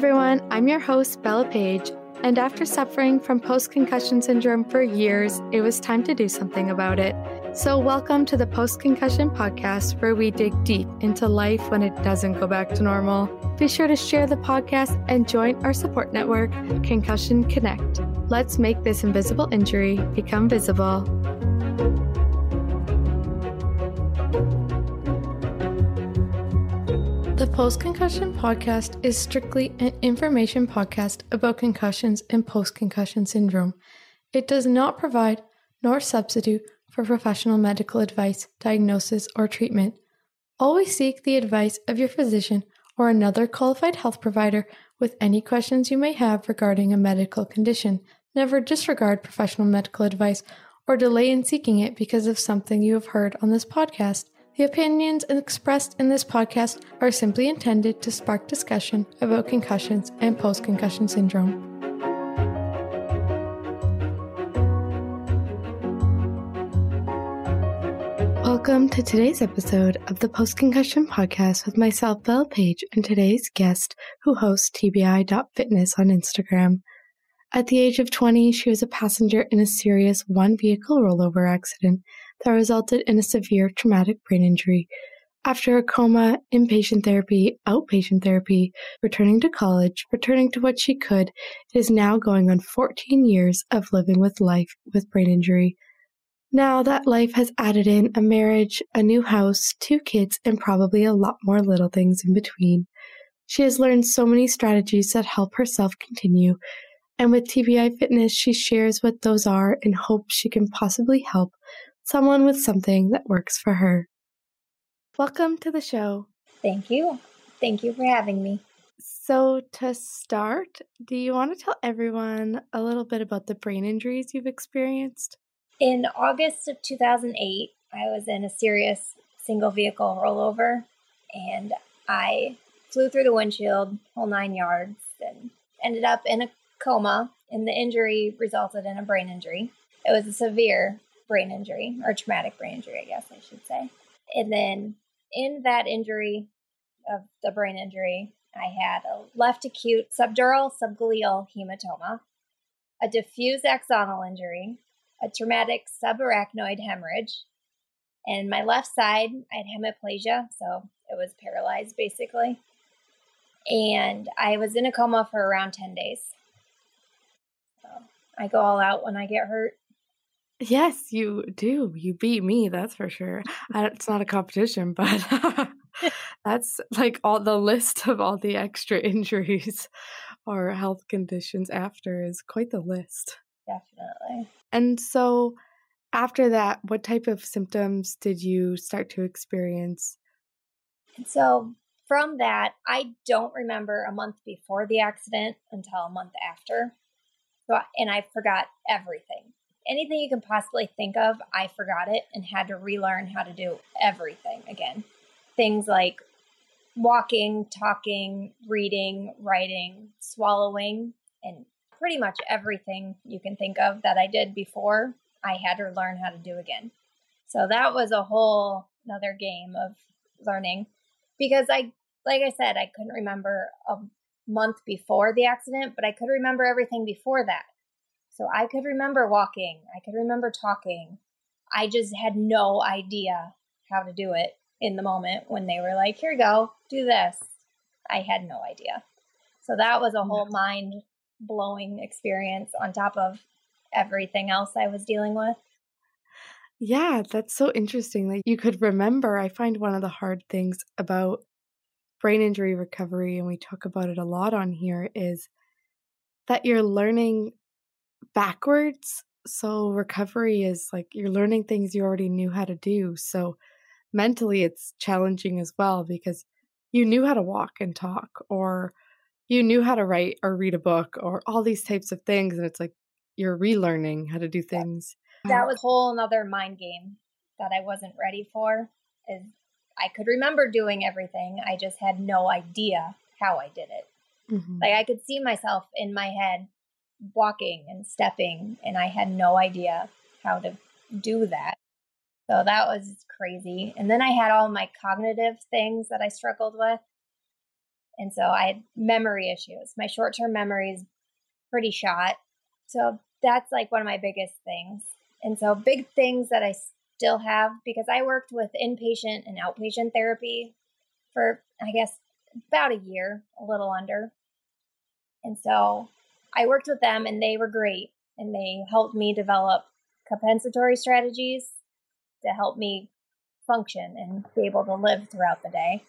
everyone. I'm your host, Bella Page, and after suffering from post concussion syndrome for years, it was time to do something about it. So, welcome to the Post Concussion Podcast, where we dig deep into life when it doesn't go back to normal. Be sure to share the podcast and join our support network, Concussion Connect. Let's make this invisible injury become visible. The Post Concussion Podcast is strictly an information podcast about concussions and post concussion syndrome. It does not provide nor substitute for professional medical advice, diagnosis, or treatment. Always seek the advice of your physician or another qualified health provider with any questions you may have regarding a medical condition. Never disregard professional medical advice or delay in seeking it because of something you have heard on this podcast. The opinions expressed in this podcast are simply intended to spark discussion about concussions and post concussion syndrome. Welcome to today's episode of the Post Concussion Podcast with myself, Bella Page, and today's guest who hosts TBI.fitness on Instagram. At the age of 20, she was a passenger in a serious one vehicle rollover accident that resulted in a severe traumatic brain injury. After a coma, inpatient therapy, outpatient therapy, returning to college, returning to what she could, it is now going on 14 years of living with life with brain injury. Now that life has added in a marriage, a new house, two kids, and probably a lot more little things in between. She has learned so many strategies that help herself continue, and with TBI Fitness, she shares what those are and hopes she can possibly help someone with something that works for her. Welcome to the show. Thank you. Thank you for having me. So, to start, do you want to tell everyone a little bit about the brain injuries you've experienced? In August of 2008, I was in a serious single vehicle rollover and I flew through the windshield, whole nine yards, and ended up in a coma. And the injury resulted in a brain injury. It was a severe brain injury or traumatic brain injury, I guess I should say. And then in that injury of the brain injury, I had a left acute subdural subgaleal hematoma, a diffuse axonal injury, a traumatic subarachnoid hemorrhage, and my left side, I had hemiplegia, so it was paralyzed basically. And I was in a coma for around 10 days. So I go all out when I get hurt. Yes, you do. You beat me, that's for sure. it's not a competition, but that's like all the list of all the extra injuries or health conditions after is quite the list. Definitely. And so after that, what type of symptoms did you start to experience? And so from that, I don't remember a month before the accident until a month after. So, and I forgot everything anything you can possibly think of, I forgot it and had to relearn how to do everything again. Things like walking, talking, reading, writing, swallowing, and pretty much everything you can think of that I did before, I had to learn how to do again. So that was a whole another game of learning because I like I said, I couldn't remember a month before the accident, but I could remember everything before that. So I could remember walking, I could remember talking. I just had no idea how to do it in the moment when they were like, here you go, do this. I had no idea. So that was a whole mind blowing experience on top of everything else I was dealing with. Yeah, that's so interesting that you could remember. I find one of the hard things about brain injury recovery, and we talk about it a lot on here, is that you're learning backwards. So recovery is like you're learning things you already knew how to do. So mentally it's challenging as well because you knew how to walk and talk or you knew how to write or read a book or all these types of things and it's like you're relearning how to do things. That was a whole another mind game that I wasn't ready for. Is I could remember doing everything. I just had no idea how I did it. Mm-hmm. Like I could see myself in my head walking and stepping, and I had no idea how to do that. So that was crazy. And then I had all my cognitive things that I struggled with. And so I had memory issues. My short term memory is pretty shot. So that's like one of my biggest things. And so, big things that I still have because I worked with inpatient and outpatient therapy for, I guess, about a year, a little under. And so I worked with them and they were great and they helped me develop compensatory strategies to help me function and be able to live throughout the day.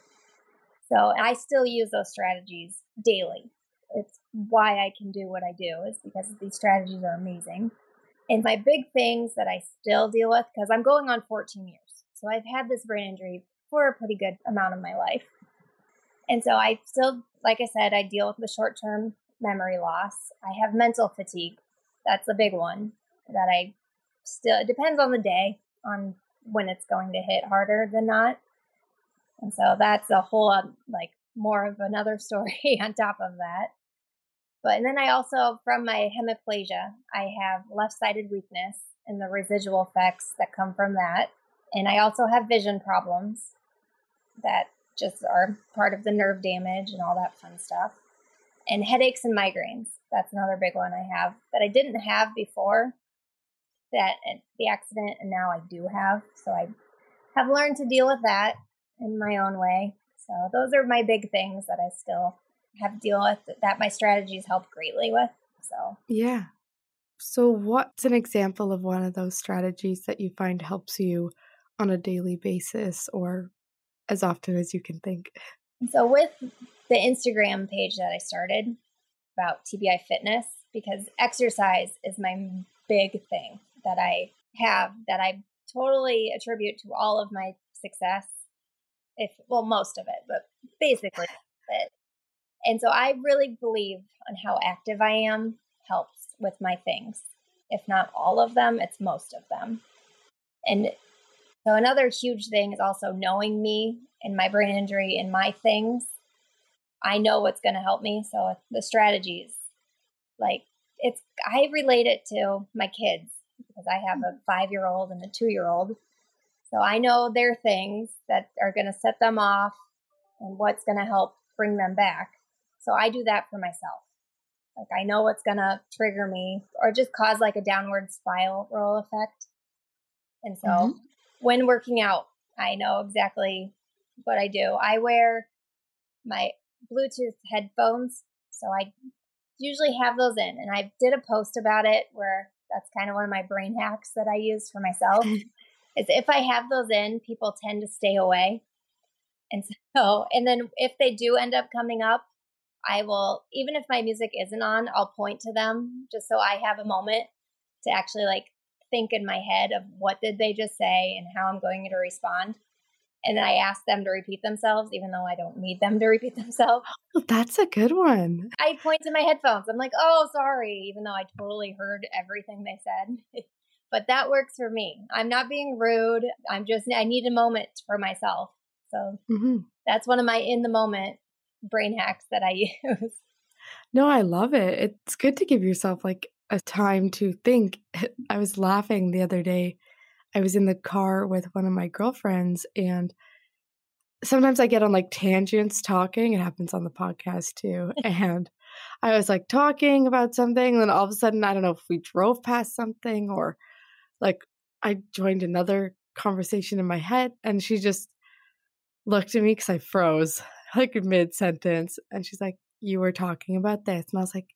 So I still use those strategies daily. It's why I can do what I do is because these strategies are amazing. And my big things that I still deal with because I'm going on 14 years. So I've had this brain injury for a pretty good amount of my life. And so I still, like I said, I deal with the short term memory loss. I have mental fatigue. That's a big one that I still, it depends on the day on when it's going to hit harder than not. And so that's a whole, um, like, more of another story on top of that. But and then I also, from my hemiplegia, I have left sided weakness and the residual effects that come from that. And I also have vision problems that just are part of the nerve damage and all that fun stuff. And headaches and migraines. That's another big one I have that I didn't have before that uh, the accident, and now I do have. So I have learned to deal with that in my own way. So those are my big things that I still have to deal with that my strategies help greatly with. So yeah. So what's an example of one of those strategies that you find helps you on a daily basis or as often as you can think? So with the Instagram page that I started about TBI fitness, because exercise is my big thing that I have that I totally attribute to all of my success. If well, most of it, but basically it. And so I really believe on how active I am helps with my things. If not all of them, it's most of them. And so another huge thing is also knowing me and my brain injury and my things. I know what's going to help me. So the strategies, like it's, I relate it to my kids because I have a five year old and a two year old. So I know their things that are going to set them off and what's going to help bring them back. So I do that for myself. Like I know what's going to trigger me or just cause like a downward spiral effect. And so mm-hmm. When working out, I know exactly what I do. I wear my Bluetooth headphones. So I usually have those in and I did a post about it where that's kind of one of my brain hacks that I use for myself. is if I have those in, people tend to stay away. And so, and then if they do end up coming up, I will, even if my music isn't on, I'll point to them just so I have a moment to actually like think in my head of what did they just say and how I'm going to respond. And then I ask them to repeat themselves, even though I don't need them to repeat themselves. Oh, that's a good one. I point to my headphones. I'm like, oh, sorry, even though I totally heard everything they said. but that works for me. I'm not being rude. I'm just, I need a moment for myself. So mm-hmm. that's one of my in the moment brain hacks that I use. No, I love it. It's good to give yourself like a time to think. I was laughing the other day. I was in the car with one of my girlfriends and sometimes I get on like tangents talking. It happens on the podcast too. and I was like talking about something, and then all of a sudden, I don't know if we drove past something or like I joined another conversation in my head, and she just looked at me because I froze like mid sentence. And she's like, You were talking about this. And I was like,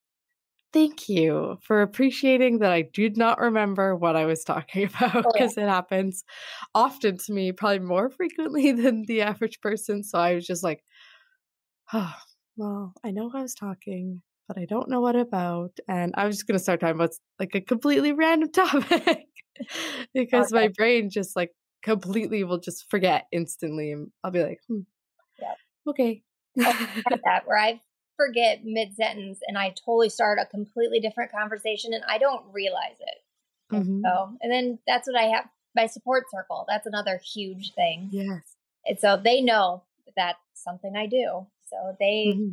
Thank you for appreciating that I did not remember what I was talking about because oh, yeah. it happens often to me, probably more frequently than the average person. So I was just like, oh, well, I know I was talking, but I don't know what about. And I was just going to start talking about like a completely random topic because okay. my brain just like completely will just forget instantly. And I'll be like, hmm, yeah. okay. that where I forget mid sentence and I totally start a completely different conversation and I don't realize it. Mm-hmm. So, and then that's what I have my support circle. That's another huge thing. Yes. And so they know that's something I do. So they mm-hmm.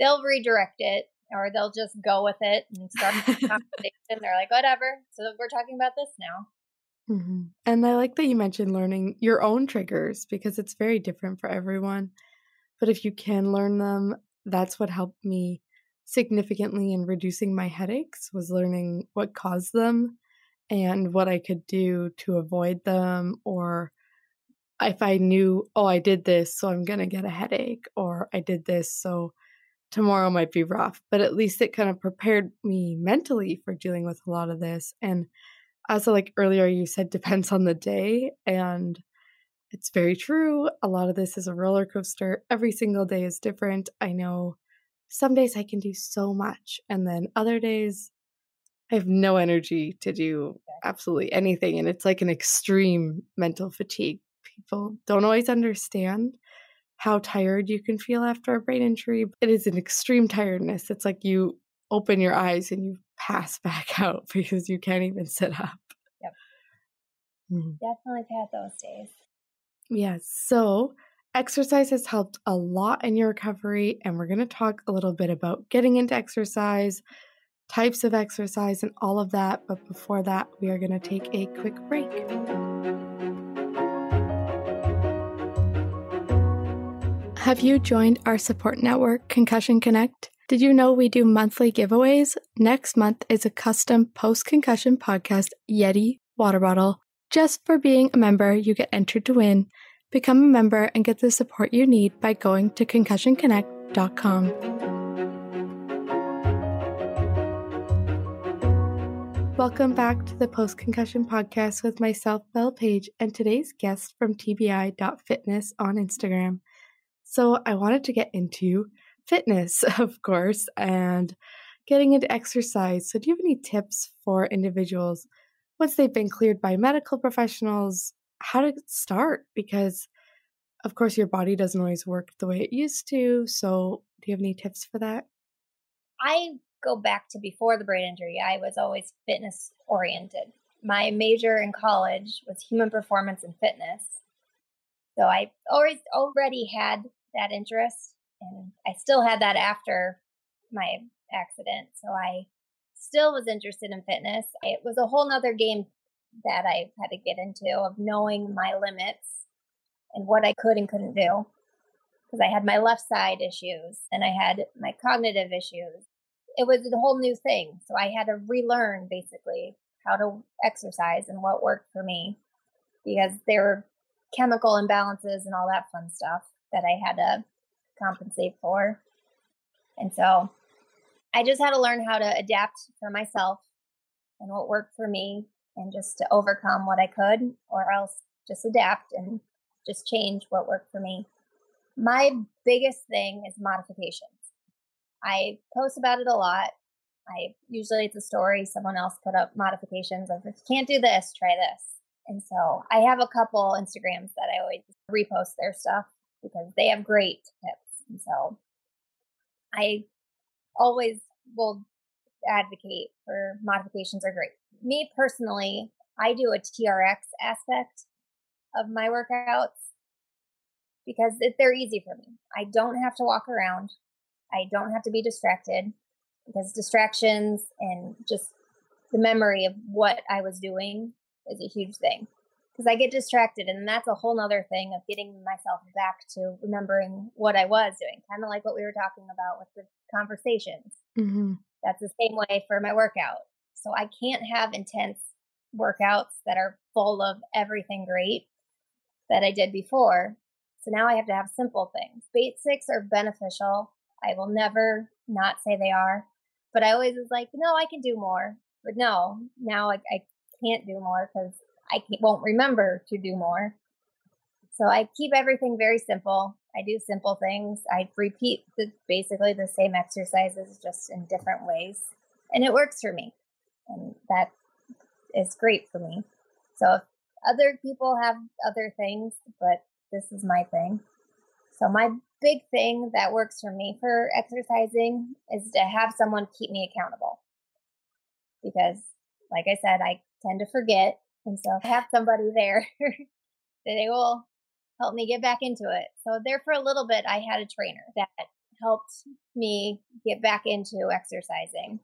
they'll redirect it or they'll just go with it and start the conversation. They're like, whatever. So we're talking about this now. Mm-hmm. And I like that you mentioned learning your own triggers because it's very different for everyone. But if you can learn them, that's what helped me significantly in reducing my headaches was learning what caused them and what I could do to avoid them or if I knew, oh, I did this, so I'm going to get a headache, or I did this, so tomorrow might be rough. But at least it kind of prepared me mentally for dealing with a lot of this. And as like earlier, you said, depends on the day. And it's very true. A lot of this is a roller coaster. Every single day is different. I know some days I can do so much, and then other days I have no energy to do absolutely anything. And it's like an extreme mental fatigue. People don't always understand how tired you can feel after a brain injury. It is an extreme tiredness. It's like you open your eyes and you pass back out because you can't even sit up. Yep. Mm-hmm. Definitely had those days. Yes. So exercise has helped a lot in your recovery, and we're going to talk a little bit about getting into exercise, types of exercise, and all of that. But before that, we are going to take a quick break. Have you joined our support network, Concussion Connect? Did you know we do monthly giveaways? Next month is a custom post concussion podcast Yeti water bottle. Just for being a member, you get entered to win. Become a member and get the support you need by going to concussionconnect.com. Welcome back to the Post Concussion Podcast with myself, Bella Page, and today's guest from TBI.fitness on Instagram. So, I wanted to get into fitness, of course, and getting into exercise. So, do you have any tips for individuals once they've been cleared by medical professionals how to start because of course your body doesn't always work the way it used to so do you have any tips for that? I go back to before the brain injury i was always fitness oriented. My major in college was human performance and fitness. So i always already had that interest and i still had that after my accident so i still was interested in fitness it was a whole nother game that I had to get into of knowing my limits and what I could and couldn't do. Because I had my left side issues and I had my cognitive issues. It was a whole new thing. So I had to relearn basically how to exercise and what worked for me because there were chemical imbalances and all that fun stuff that I had to compensate for. And so I just had to learn how to adapt for myself and what worked for me and just to overcome what I could, or else just adapt and just change what worked for me. My biggest thing is modifications. I post about it a lot. I usually it's a story someone else put up modifications of if you can't do this, try this. And so I have a couple Instagrams that I always repost their stuff because they have great tips. And so I always will advocate for modifications are great me personally, I do a TRX aspect of my workouts because they're easy for me. I don't have to walk around. I don't have to be distracted because distractions and just the memory of what I was doing is a huge thing. Because I get distracted, and that's a whole nother thing of getting myself back to remembering what I was doing. Kind of like what we were talking about with the conversations. Mm-hmm. That's the same way for my workout. So I can't have intense workouts that are full of everything great that I did before. So now I have to have simple things. Basics are beneficial. I will never not say they are, but I always was like, no, I can do more. But no, now I, I can't do more because I won't remember to do more. So I keep everything very simple. I do simple things. I repeat the, basically the same exercises just in different ways, and it works for me and that is great for me. So other people have other things, but this is my thing. So my big thing that works for me for exercising is to have someone keep me accountable. Because like I said, I tend to forget. And so I have somebody there that they will help me get back into it. So there for a little bit I had a trainer that helped me get back into exercising.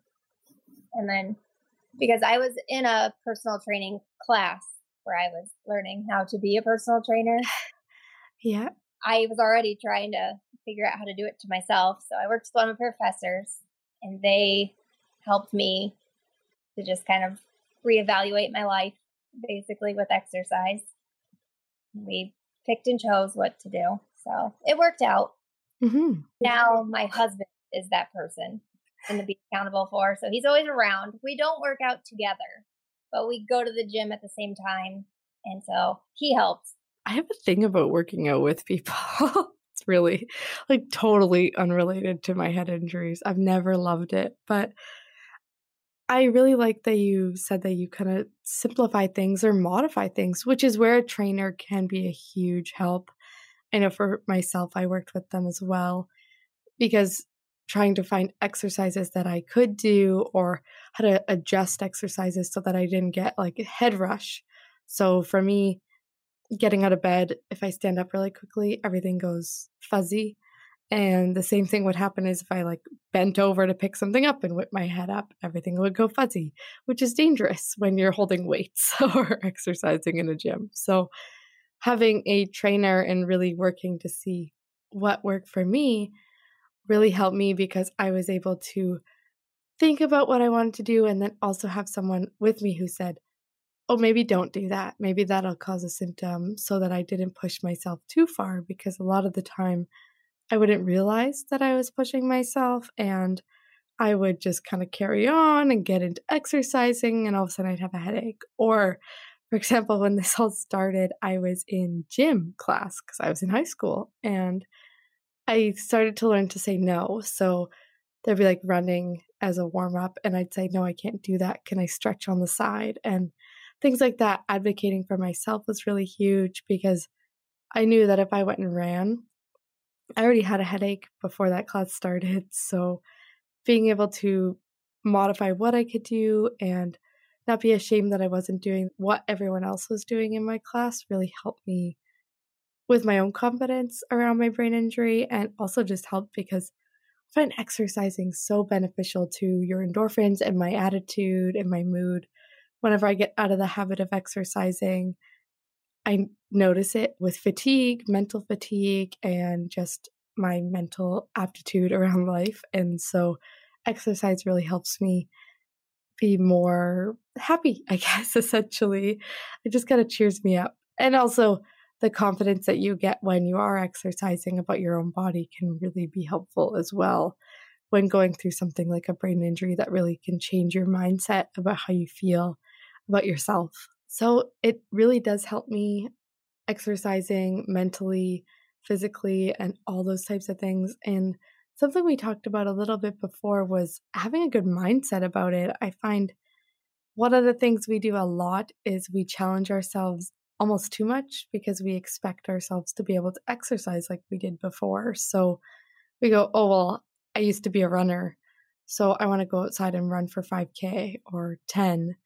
And then because I was in a personal training class where I was learning how to be a personal trainer. Yeah. I was already trying to figure out how to do it to myself. So I worked with one of my professors and they helped me to just kind of reevaluate my life basically with exercise. We picked and chose what to do. So it worked out. Mm-hmm. Now my husband is that person and to be accountable for. So he's always around. We don't work out together, but we go to the gym at the same time. And so he helps. I have a thing about working out with people. it's really like totally unrelated to my head injuries. I've never loved it, but I really like that you said that you kind of simplify things or modify things, which is where a trainer can be a huge help. I know for myself, I worked with them as well because trying to find exercises that I could do or how to adjust exercises so that I didn't get like a head rush. So for me, getting out of bed, if I stand up really quickly, everything goes fuzzy. And the same thing would happen is if I like bent over to pick something up and whip my head up, everything would go fuzzy, which is dangerous when you're holding weights or exercising in a gym. So having a trainer and really working to see what worked for me really helped me because I was able to think about what I wanted to do and then also have someone with me who said, Oh, maybe don't do that. Maybe that'll cause a symptom so that I didn't push myself too far because a lot of the time I wouldn't realize that I was pushing myself and I would just kind of carry on and get into exercising and all of a sudden I'd have a headache. Or, for example, when this all started, I was in gym class because I was in high school and I started to learn to say no. So there'd be like running as a warm up, and I'd say, No, I can't do that. Can I stretch on the side? And things like that. Advocating for myself was really huge because I knew that if I went and ran, I already had a headache before that class started. So being able to modify what I could do and not be ashamed that I wasn't doing what everyone else was doing in my class really helped me with my own confidence around my brain injury and also just helped because I find exercising so beneficial to your endorphins and my attitude and my mood. Whenever I get out of the habit of exercising, I notice it with fatigue, mental fatigue, and just my mental aptitude around life. And so exercise really helps me be more happy, I guess, essentially. It just kind of cheers me up. And also, the confidence that you get when you are exercising about your own body can really be helpful as well when going through something like a brain injury that really can change your mindset about how you feel about yourself. So it really does help me exercising mentally, physically, and all those types of things. And something we talked about a little bit before was having a good mindset about it. I find one of the things we do a lot is we challenge ourselves almost too much because we expect ourselves to be able to exercise like we did before. So we go, oh, well, I used to be a runner. So I want to go outside and run for 5K or 10.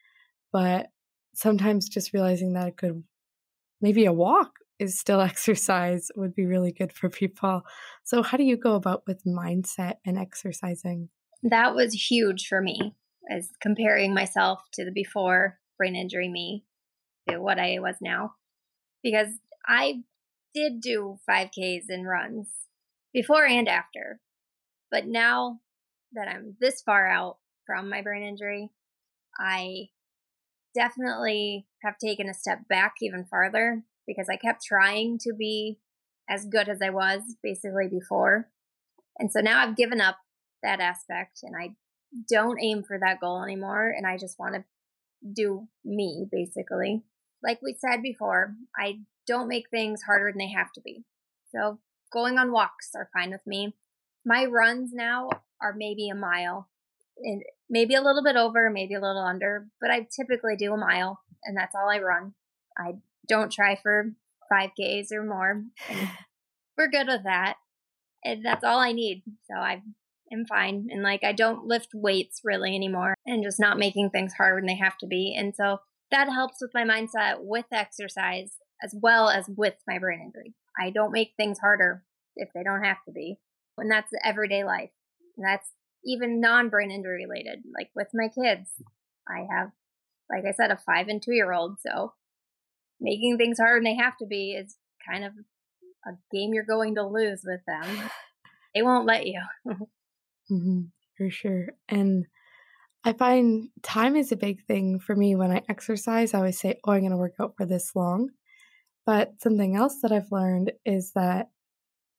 But sometimes just realizing that it could maybe a walk is still exercise would be really good for people. So, how do you go about with mindset and exercising? That was huge for me, as comparing myself to the before brain injury me to what I was now because I did do 5Ks and runs before and after. But now that I'm this far out from my brain injury, I definitely have taken a step back even farther because I kept trying to be as good as I was basically before. And so now I've given up that aspect and I don't aim for that goal anymore. And I just want to do me basically like we said before, I don't make things harder than they have to be. So going on walks are fine with me. My runs now are maybe a mile and maybe a little bit over, maybe a little under, but I typically do a mile and that's all I run. I don't try for 5Ks or more. We're good with that. And that's all I need. So I am fine. And like, I don't lift weights really anymore and just not making things harder than they have to be. And so that helps with my mindset with exercise as well as with my brain injury. I don't make things harder if they don't have to be. And that's everyday life. And that's even non brain injury related. Like with my kids, I have, like I said, a five and two year old. So making things harder than they have to be is kind of a game you're going to lose with them, they won't let you. mm-hmm, for sure. And I find time is a big thing for me when I exercise. I always say, oh, I'm going to work out for this long. But something else that I've learned is that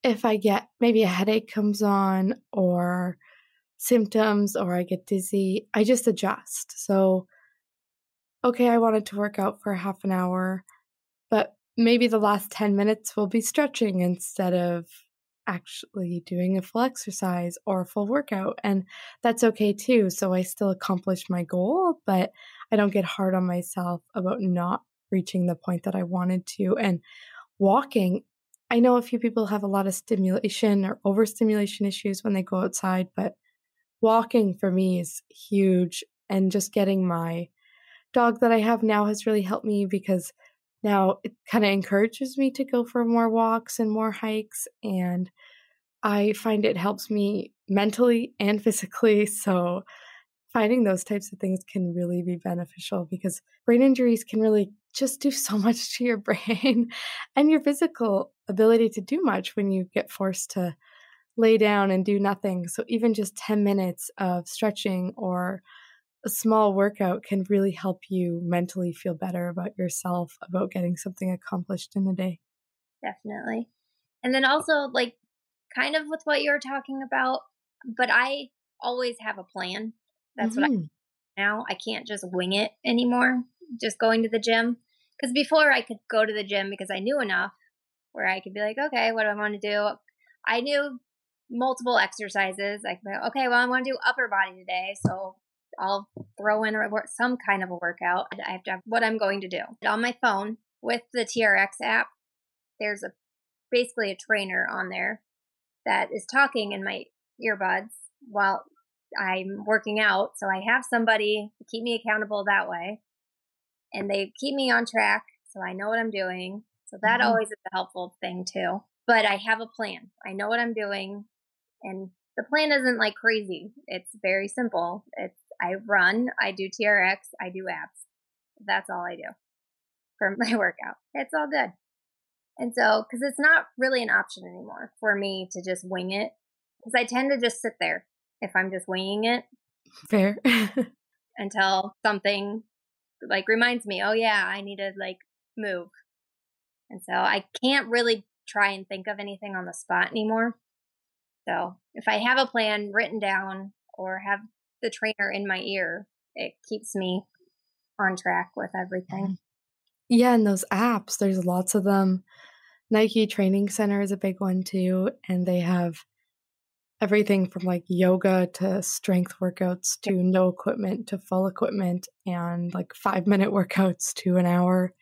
if I get maybe a headache comes on or symptoms or I get dizzy, I just adjust. So, okay, I wanted to work out for half an hour, but maybe the last 10 minutes will be stretching instead of actually doing a full exercise or a full workout. And that's okay too. So I still accomplish my goal, but I don't get hard on myself about not reaching the point that I wanted to. And walking, I know a few people have a lot of stimulation or overstimulation issues when they go outside, but walking for me is huge. And just getting my dog that I have now has really helped me because now it kind of encourages me to go for more walks and more hikes. And I find it helps me mentally and physically. So finding those types of things can really be beneficial because brain injuries can really just do so much to your brain and your physical ability to do much when you get forced to lay down and do nothing. So even just 10 minutes of stretching or a small workout can really help you mentally feel better about yourself, about getting something accomplished in a day. Definitely. And then also, like, kind of with what you were talking about, but I always have a plan. That's mm-hmm. what I mm-hmm. now. I can't just wing it anymore, just going to the gym. Because before I could go to the gym because I knew enough where I could be like, okay, what do I want to do? I knew multiple exercises. Like, okay, well, I want to do upper body today. So I'll throw in a, some kind of a workout. I have to have what I'm going to do. On my phone with the TRX app, there's a basically a trainer on there that is talking in my earbuds while I'm working out. So I have somebody to keep me accountable that way. And they keep me on track so I know what I'm doing. So that mm-hmm. always is a helpful thing too. But I have a plan. I know what I'm doing. And the plan isn't like crazy. It's very simple. It's I run, I do TRX, I do abs. That's all I do for my workout. It's all good. And so, because it's not really an option anymore for me to just wing it, because I tend to just sit there if I'm just winging it. Fair. until something like reminds me, oh yeah, I need to like move. And so I can't really try and think of anything on the spot anymore. So if I have a plan written down or have the trainer in my ear, it keeps me on track with everything. Mm-hmm. Yeah, and those apps, there's lots of them. Nike Training Center is a big one too, and they have everything from like yoga to strength workouts to no equipment to full equipment and like 5 minute workouts to an hour.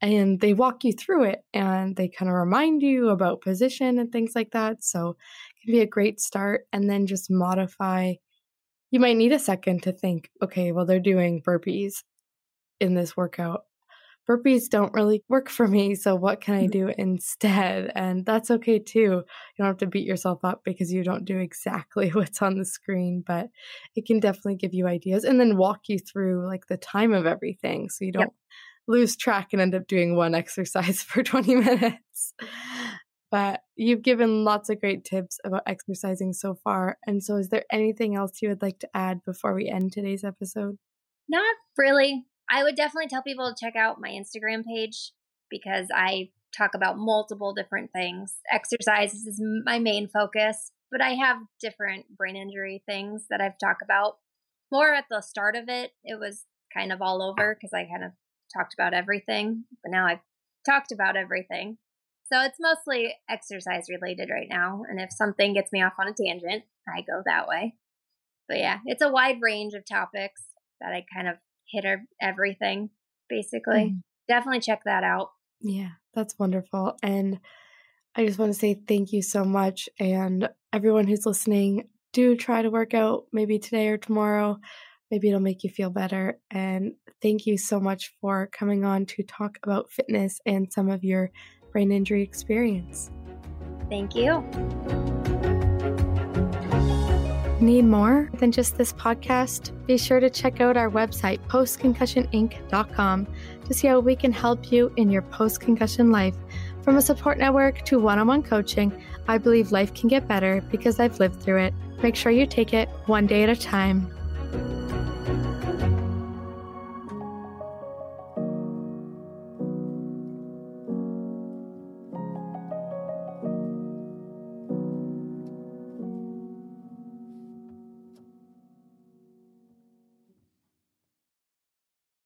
And they walk you through it and they kind of remind you about position and things like that. So can be a great start and then just modify you might need a second to think, okay, well, they're doing burpees in this workout. Burpees don't really work for me. So, what can I mm-hmm. do instead? And that's okay too. You don't have to beat yourself up because you don't do exactly what's on the screen, but it can definitely give you ideas and then walk you through like the time of everything so you don't yep. lose track and end up doing one exercise for 20 minutes. But you've given lots of great tips about exercising so far. And so, is there anything else you would like to add before we end today's episode? Not really. I would definitely tell people to check out my Instagram page because I talk about multiple different things. Exercise is my main focus, but I have different brain injury things that I've talked about. More at the start of it, it was kind of all over because I kind of talked about everything, but now I've talked about everything. So it's mostly exercise related right now. And if something gets me off on a tangent, I go that way. But yeah, it's a wide range of topics that I kind of hit everything basically. Mm. Definitely check that out. Yeah, that's wonderful. And I just want to say thank you so much. And everyone who's listening, do try to work out maybe today or tomorrow. Maybe it'll make you feel better. And thank you so much for coming on to talk about fitness and some of your brain injury experience. Thank you. Need more than just this podcast? Be sure to check out our website, postconcussioninc.com, to see how we can help you in your post concussion life From a support network to one on one coaching, I believe life can get better because I've lived through it. Make sure you take it one day at a time.